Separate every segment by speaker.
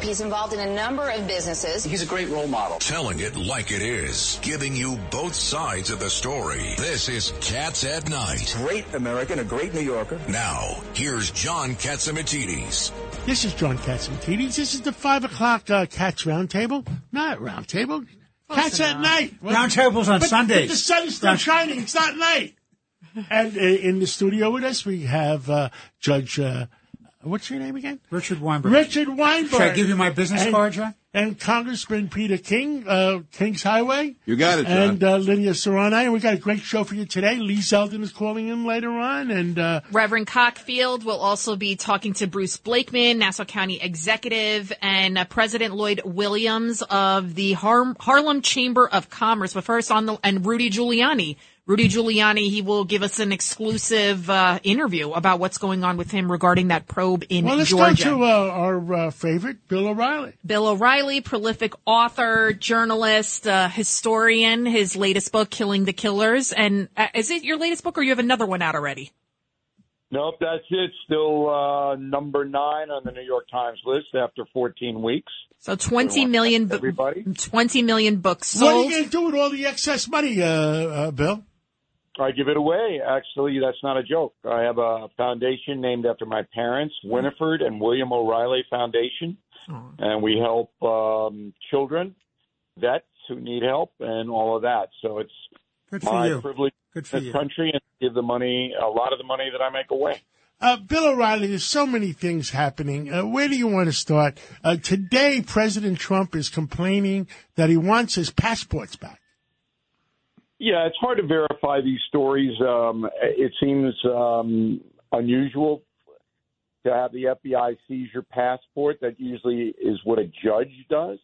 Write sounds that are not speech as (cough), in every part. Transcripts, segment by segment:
Speaker 1: He's involved in a number of businesses.
Speaker 2: He's a great role model.
Speaker 3: Telling it like it is. Giving you both sides of the story. This is Cats at Night.
Speaker 2: Great American, a great New Yorker.
Speaker 3: Now, here's John Catsimatidis.
Speaker 4: This is John Catsimatidis. This is the 5 o'clock uh, Cats Roundtable. Not Roundtable. Cats at Night. Well,
Speaker 5: Roundtables on
Speaker 4: but-
Speaker 5: Sundays.
Speaker 4: But the sun is still shining. It's not night. And uh, in the studio with us, we have uh, Judge, uh, what's your name again?
Speaker 5: Richard Weinberg.
Speaker 4: Richard Weinberg.
Speaker 5: Should I give you my business
Speaker 4: And-
Speaker 5: card, John?
Speaker 4: And Congressman Peter King, uh, King's Highway.
Speaker 6: You got it, John.
Speaker 4: And uh, Lydia Serrano. And we got a great show for you today. Lee Zeldin is calling in later on. And uh,
Speaker 7: Reverend Cockfield will also be talking to Bruce Blakeman, Nassau County Executive, and uh, President Lloyd Williams of the Har- Harlem Chamber of Commerce. But first, on the and Rudy Giuliani. Rudy Giuliani, he will give us an exclusive uh, interview about what's going on with him regarding that probe in
Speaker 4: well, let's
Speaker 7: Georgia.
Speaker 4: go to uh, our uh, favorite, Bill O'Reilly.
Speaker 7: Bill O'Reilly, prolific author, journalist, uh, historian. His latest book, "Killing the Killers," and uh, is it your latest book, or you have another one out already?
Speaker 8: Nope, that's it. Still uh, number nine on the New York Times list after 14 weeks.
Speaker 7: So twenty million,
Speaker 8: Everybody.
Speaker 7: twenty million books sold.
Speaker 4: What are you going to do with all the excess money, uh, uh, Bill?
Speaker 8: I give it away. Actually, that's not a joke. I have a foundation named after my parents, Winifred and William O'Reilly Foundation, and we help um, children, vets who need help, and all of that. So it's
Speaker 5: Good for
Speaker 8: my
Speaker 5: you.
Speaker 8: privilege
Speaker 5: Good for
Speaker 8: in this
Speaker 5: you.
Speaker 8: country and give the money, a lot of the money that I make away.
Speaker 4: Uh, Bill O'Reilly, there's so many things happening. Uh, where do you want to start? Uh, today, President Trump is complaining that he wants his passports back.
Speaker 8: Yeah, it's hard to verify these stories. Um, it seems um, unusual to have the FBI seize your passport. That usually is what a judge does,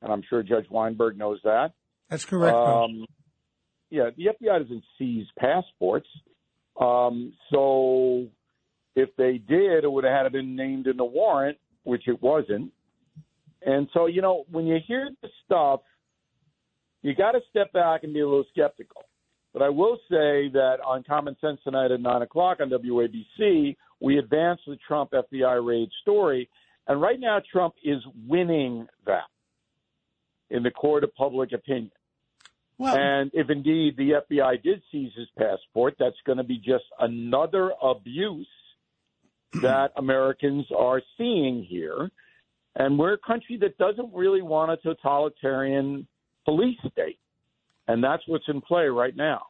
Speaker 8: and I'm sure Judge Weinberg knows that.
Speaker 5: That's correct.
Speaker 8: Um, yeah, the FBI doesn't seize passports. Um, so if they did, it would have had been named in the warrant, which it wasn't. And so, you know, when you hear the stuff, you got to step back and be a little skeptical. But I will say that on Common Sense tonight at 9 o'clock on WABC, we advanced the Trump FBI raid story. And right now, Trump is winning that in the court of public opinion.
Speaker 4: Well,
Speaker 8: And if indeed the FBI did seize his passport, that's going to be just another abuse (clears throat) that Americans are seeing here. And we're a country that doesn't really want a totalitarian police state. And that's what's in play right now.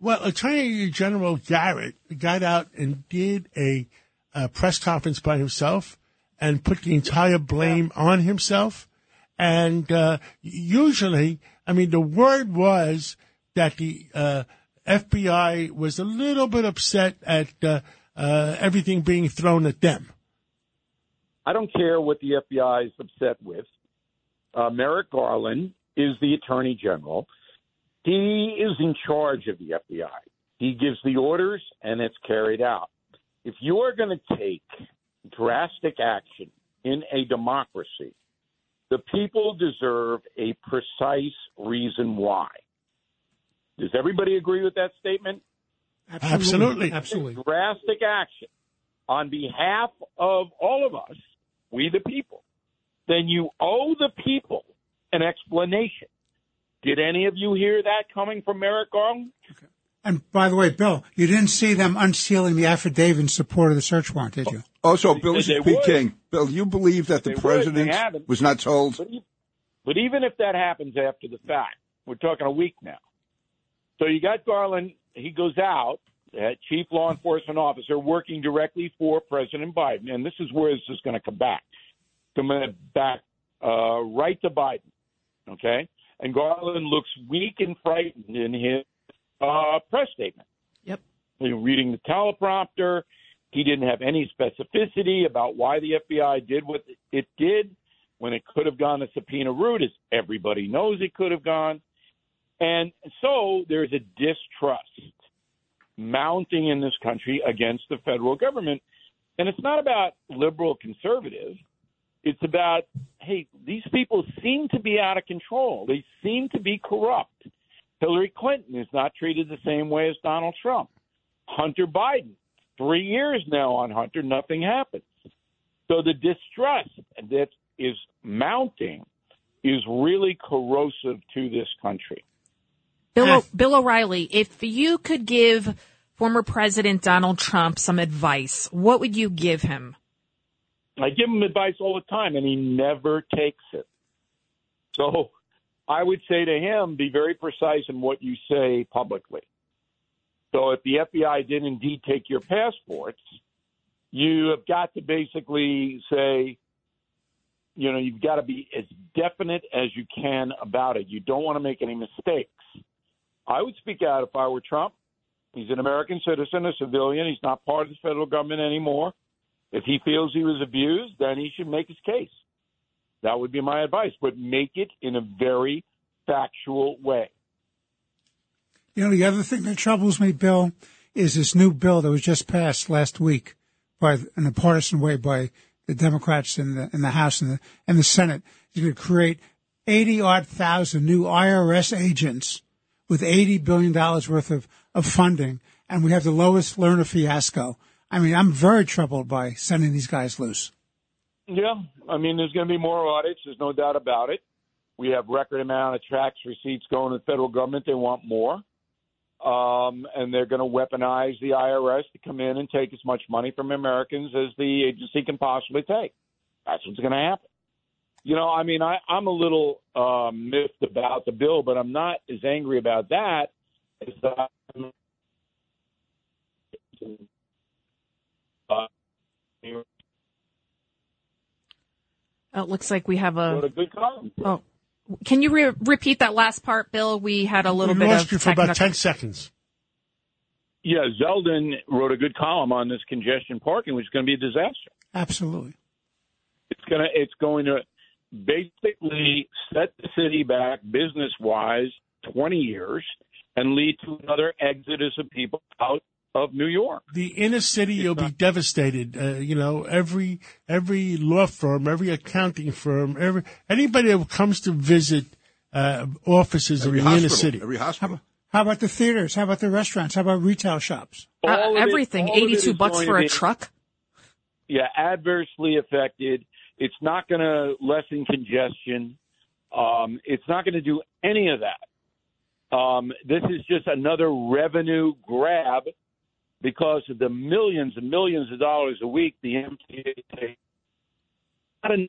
Speaker 4: well, Attorney General Garrett got out and did a, uh press conference by himself and put the entire blame on himself. And uh, usually, I mean, the word was that the uh, FBI was a little bit upset at uh, uh, everything being thrown at them.
Speaker 8: I don't care what the FBI is upset with. Uh, Merrick Garland is the attorney general. He is in charge of the FBI. He gives the orders and it's carried out. If you are going to take drastic action in a democracy, the people deserve a precise reason why. Does everybody agree with that statement?
Speaker 4: Absolutely.
Speaker 5: Absolutely.
Speaker 8: drastic action on behalf of all of us, we the people, then you owe the people an explanation. Did any of you hear that coming from Merrick Garland?
Speaker 5: And by the way, Bill, you didn't see them unsealing the affidavit in support of the search warrant, did you?
Speaker 6: Also, Bill, this is Pete
Speaker 8: would.
Speaker 6: King. Bill, you believe that the
Speaker 8: They
Speaker 6: president
Speaker 8: They
Speaker 6: was not told?
Speaker 8: But, but even if that happens after the fact, we're talking a week now. So you got Garland. He goes out, uh, chief law enforcement officer, working directly for President Biden, and this is where this is going to come back, come back uh, right to Biden. Okay, and Garland looks weak and frightened in his uh, press statement.
Speaker 7: Yep.
Speaker 8: He was reading the teleprompter. He didn't have any specificity about why the FBI did what it did when it could have gone the subpoena route, as everybody knows it could have gone. And so there's a distrust mounting in this country against the federal government. And it's not about liberal conservative. It's about, hey, these people seem to be out of control. They seem to be corrupt. Hillary Clinton is not treated the same way as Donald Trump. Hunter Biden, three years now on Hunter, nothing happens. So the distrust that is mounting is really corrosive to this country.
Speaker 7: Bill, o- Bill O'Reilly, if you could give former President Donald Trump some advice, what would you give him?
Speaker 8: I give him advice all the time, and he never takes it. So I would say to him, be very precise in what you say publicly. So if the FBI did indeed take your passports, you have got to basically say, you know, you've got to be as definite as you can about it. You don't want to make any mistakes. I would speak out if I were Trump. He's an American citizen, a civilian. He's not part of the federal government anymore. If he feels he was abused, then he should make his case. That would be my advice, but make it in a very factual way.
Speaker 5: You know, the other thing that troubles me, Bill, is this new bill that was just passed last week by, in a partisan way by the Democrats in the, in the House and the, and the Senate. It's going to create 80 odd thousand new IRS agents with $80 billion worth of, of funding. And we have the Lois Lerner fiasco. I mean, I'm very troubled by sending these guys loose.
Speaker 8: Yeah, I mean, there's going to be more audits. There's no doubt about it. We have record amount of tax receipts going to the federal government. They want more, um, and they're going to weaponize the IRS to come in and take as much money from Americans as the agency can possibly take. That's what's going to happen. You know, I mean, I, I'm a little uh, miffed about the bill, but I'm not as angry about that as I'm
Speaker 7: Oh, it looks like we have
Speaker 8: wrote a
Speaker 7: a.
Speaker 8: good column.
Speaker 7: Oh, can you re- repeat that last part, Bill? We had a little
Speaker 4: we
Speaker 7: bit
Speaker 4: lost
Speaker 7: of
Speaker 4: you for about 10 seconds.
Speaker 8: Yeah, Zeldin wrote a good column on this congestion parking, which is going to be a disaster.
Speaker 5: Absolutely.
Speaker 8: It's gonna it's going to basically set the city back business wise twenty years and lead to another exodus of people out of New York.
Speaker 4: The inner city will be devastated. Uh, you know, every every law firm, every accounting firm, every anybody that comes to visit uh, offices
Speaker 6: Every
Speaker 4: in the inner city.
Speaker 6: Every hospital.
Speaker 5: How about the theaters? How about the restaurants? How about retail shops?
Speaker 7: Uh,
Speaker 8: All it-
Speaker 7: everything.
Speaker 8: all it
Speaker 7: Eighty-two bucks for a
Speaker 8: be-
Speaker 7: truck.
Speaker 8: Yeah, adversely affected. It's not going to lessen congestion. Um, it's not going to do any of that. Um, this is just another revenue grab because of the millions and millions of dollars a week the MTA takes. Not an-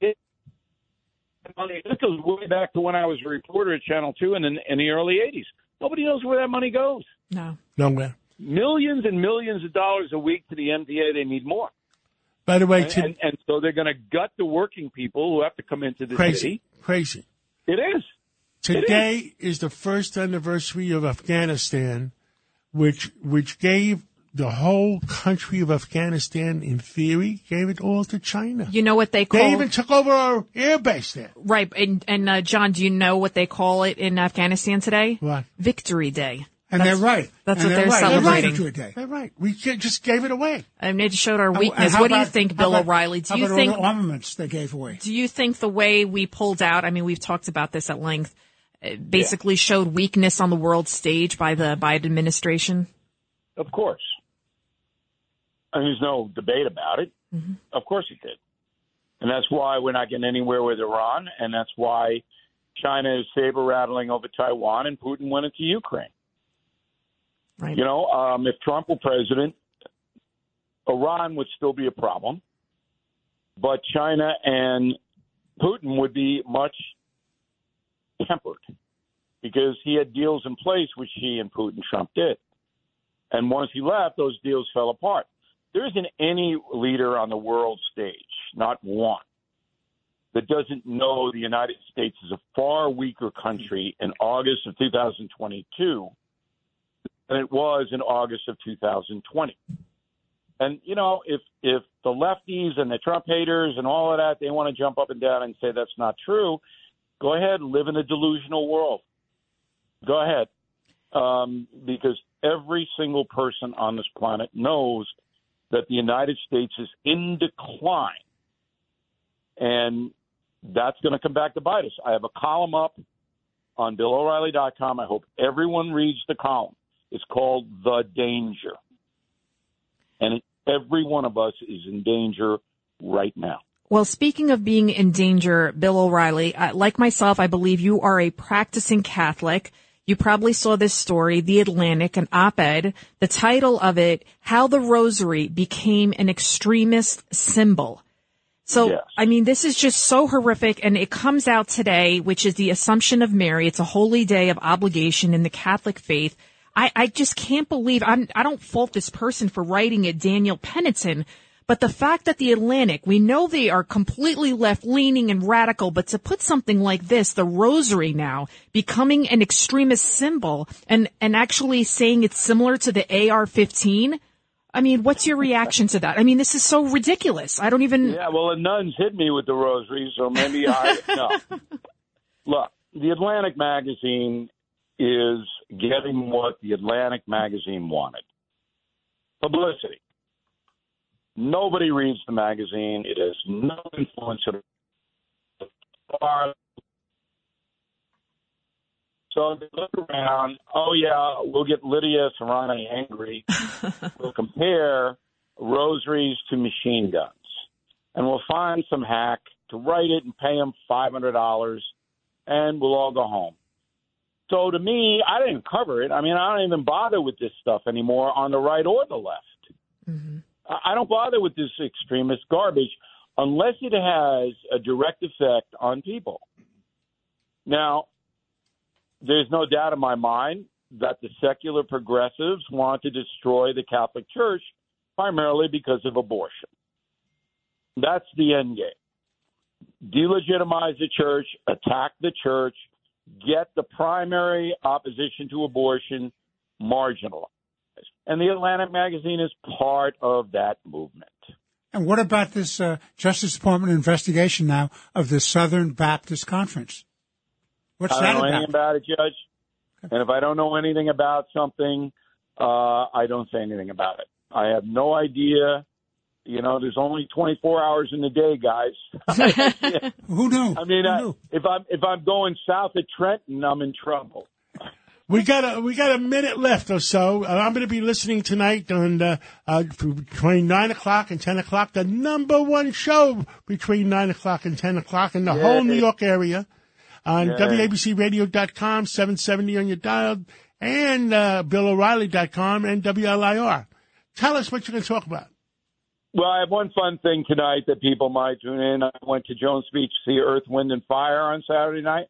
Speaker 8: it- money. This goes way back to when I was a reporter at Channel Two in, in the early '80s. Nobody knows where that money goes.
Speaker 7: No.
Speaker 4: Nowhere.
Speaker 8: Millions and millions of dollars a week to the MTA. They need more.
Speaker 4: By the way,
Speaker 8: And,
Speaker 4: to,
Speaker 8: and, and so they're going to gut the working people who have to come into the
Speaker 4: crazy,
Speaker 8: city.
Speaker 4: crazy.
Speaker 8: It is.
Speaker 4: Today is the first anniversary of Afghanistan, which which gave the whole country of Afghanistan, in theory, gave it all to China.
Speaker 7: You know what they call
Speaker 4: They even took over our air base there.
Speaker 7: right? And and uh, John, do you know what they call it in Afghanistan today?
Speaker 4: What?
Speaker 7: Victory Day.
Speaker 5: And
Speaker 7: That's-
Speaker 5: they're right.
Speaker 7: that's
Speaker 5: And
Speaker 7: what they're
Speaker 5: right.
Speaker 7: celebrating.
Speaker 5: Victory Day.
Speaker 4: They're right. We just gave it away.
Speaker 7: And it showed our weakness. What do you think, Bill
Speaker 5: about-
Speaker 7: O'Reilly? Do you
Speaker 5: about
Speaker 7: think
Speaker 5: all the armaments they gave away?
Speaker 7: do you think the way we pulled out? I mean, we've talked about this at length. Basically, showed weakness on the world stage by the Biden administration.
Speaker 8: Of course. And there's no debate about it. Of course it did. And that's why we're not getting anywhere with Iran. And that's why China is saber rattling over Taiwan and Putin went into Ukraine.
Speaker 7: Right.
Speaker 8: You know, um, if Trump were president, Iran would still be a problem, but China and Putin would be much tempered because he had deals in place, which he and Putin Trump did. And once he left, those deals fell apart. There isn't any leader on the world stage, not one, that doesn't know the United States is a far weaker country in August of 2022 than it was in August of 2020. And you know, if if the lefties and the Trump haters and all of that, they want to jump up and down and say that's not true, go ahead and live in a delusional world. Go ahead, um, because every single person on this planet knows that the United States is in decline, and that's going to come back to bite us. I have a column up on BillO'Reilly.com. I hope everyone reads the column. It's called The Danger. And every one of us is in danger right now.
Speaker 7: Well, speaking of being in danger, Bill O'Reilly, uh, like myself, I believe you are a practicing Catholic. You probably saw this story, The Atlantic, an op-ed. The title of it, How the Rosary Became an Extremist Symbol. So,
Speaker 8: Yes.
Speaker 7: I mean, this is just so horrific and it comes out today, which is the Assumption of Mary. It's a holy day of obligation in the Catholic faith. I, I just can't believe, I'm, I don't fault this person for writing it, Daniel Panneton, but the fact that the Atlantic, we know they are completely left leaning and radical, but to put something like this, the rosary now, becoming an extremist symbol and, and actually saying it's similar to the AR-15, I mean, what's your reaction to that? I mean, this is so ridiculous. I don't even.
Speaker 8: Yeah, well, the nuns hit me with the rosary, so maybe (laughs) I. no. Look, the Atlantic magazine is getting what the Atlantic magazine wanted publicity. Nobody reads the magazine. It has no influence at all. So they look around. Oh yeah, we'll get Lydia Serrano angry. (laughs) we'll compare rosaries to machine guns, and we'll find some hack to write it and pay him five hundred dollars, and we'll all go home. So to me, I didn't cover it. I mean, I don't even bother with this stuff anymore on the right or the left. I I don't bother with this extremist garbage unless it has a direct effect on people. Now, there's no doubt in my mind that the secular progressives want to destroy the Catholic Church primarily because of abortion. That's the end game. Delegitimize the church, attack the church, get the primary opposition to abortion marginalized. And the Atlantic magazine is part of that movement.
Speaker 5: And what about this uh, Justice Department investigation now of the Southern Baptist Conference? What's
Speaker 8: I
Speaker 5: that about?
Speaker 8: I don't know
Speaker 5: about?
Speaker 8: anything about it, Judge. And if I don't know anything about something, uh, I don't say anything about it. I have no idea. You know, there's only 24 hours in the day, guys. (laughs)
Speaker 5: Who knew?
Speaker 8: I mean,
Speaker 5: Who
Speaker 8: I, if I'm if I'm going south of Trenton, I'm in trouble.
Speaker 4: We got a we got a minute left or so. Uh, I'm going to be listening tonight on uh, uh, between nine o'clock and ten o'clock. The number one show between nine o'clock and ten o'clock in the
Speaker 8: Yeah.
Speaker 4: whole New York area on
Speaker 8: Yeah.
Speaker 4: WABCRadio.com, seven seventy on your dial, and uh, BillO'Reilly.com and WLIR. Tell us what you're going to talk about.
Speaker 8: Well, I have one fun thing tonight that people might tune in. I went to Jones Beach to see Earth, Wind, and Fire on Saturday night.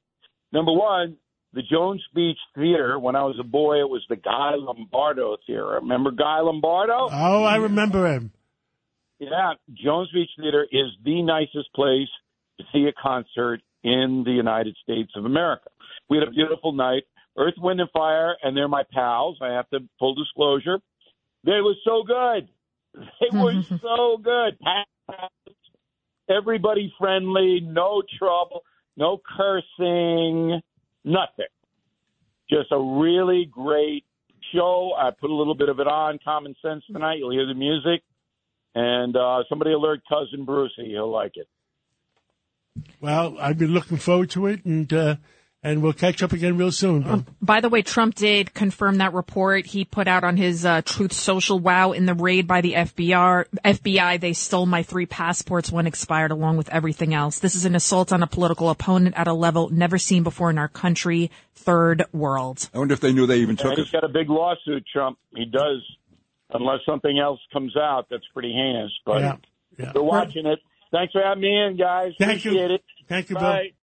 Speaker 8: Number one, the Jones Beach Theater. When I was a boy, it was the Guy Lombardo Theater. Remember Guy Lombardo?
Speaker 4: Oh, I remember him.
Speaker 8: Yeah, Jones Beach Theater is the nicest place to see a concert in the United States of America. We had a beautiful night. Earth, Wind, and Fire, and they're my pals. I have to full disclosure. They were so good. They (laughs) were so good. Everybody friendly, no trouble, no cursing, nothing. Just a really great show. I put a little bit of it on, Common Sense tonight. You'll hear the music. And uh, somebody alert cousin Brucie. He'll like it.
Speaker 4: Well, I've been looking forward to it, and uh, and we'll catch up again real soon. Bill.
Speaker 7: By the way, Trump did confirm that report he put out on his uh, Truth Social. Wow, in the raid by the FBI, FBI, they stole my three passports when expired, along with everything else. This is an assault on a political opponent at a level never seen before in our country, third world.
Speaker 6: I wonder if they knew they even took
Speaker 8: And
Speaker 6: it.
Speaker 8: he's got a big lawsuit, Trump. He does, unless something else comes out that's pretty heinous. But
Speaker 4: Yeah, yeah.
Speaker 8: they're watching it. Thanks for having me in, guys.
Speaker 4: Thank you.
Speaker 8: It.
Speaker 4: Thank you, Bill.
Speaker 8: Bye.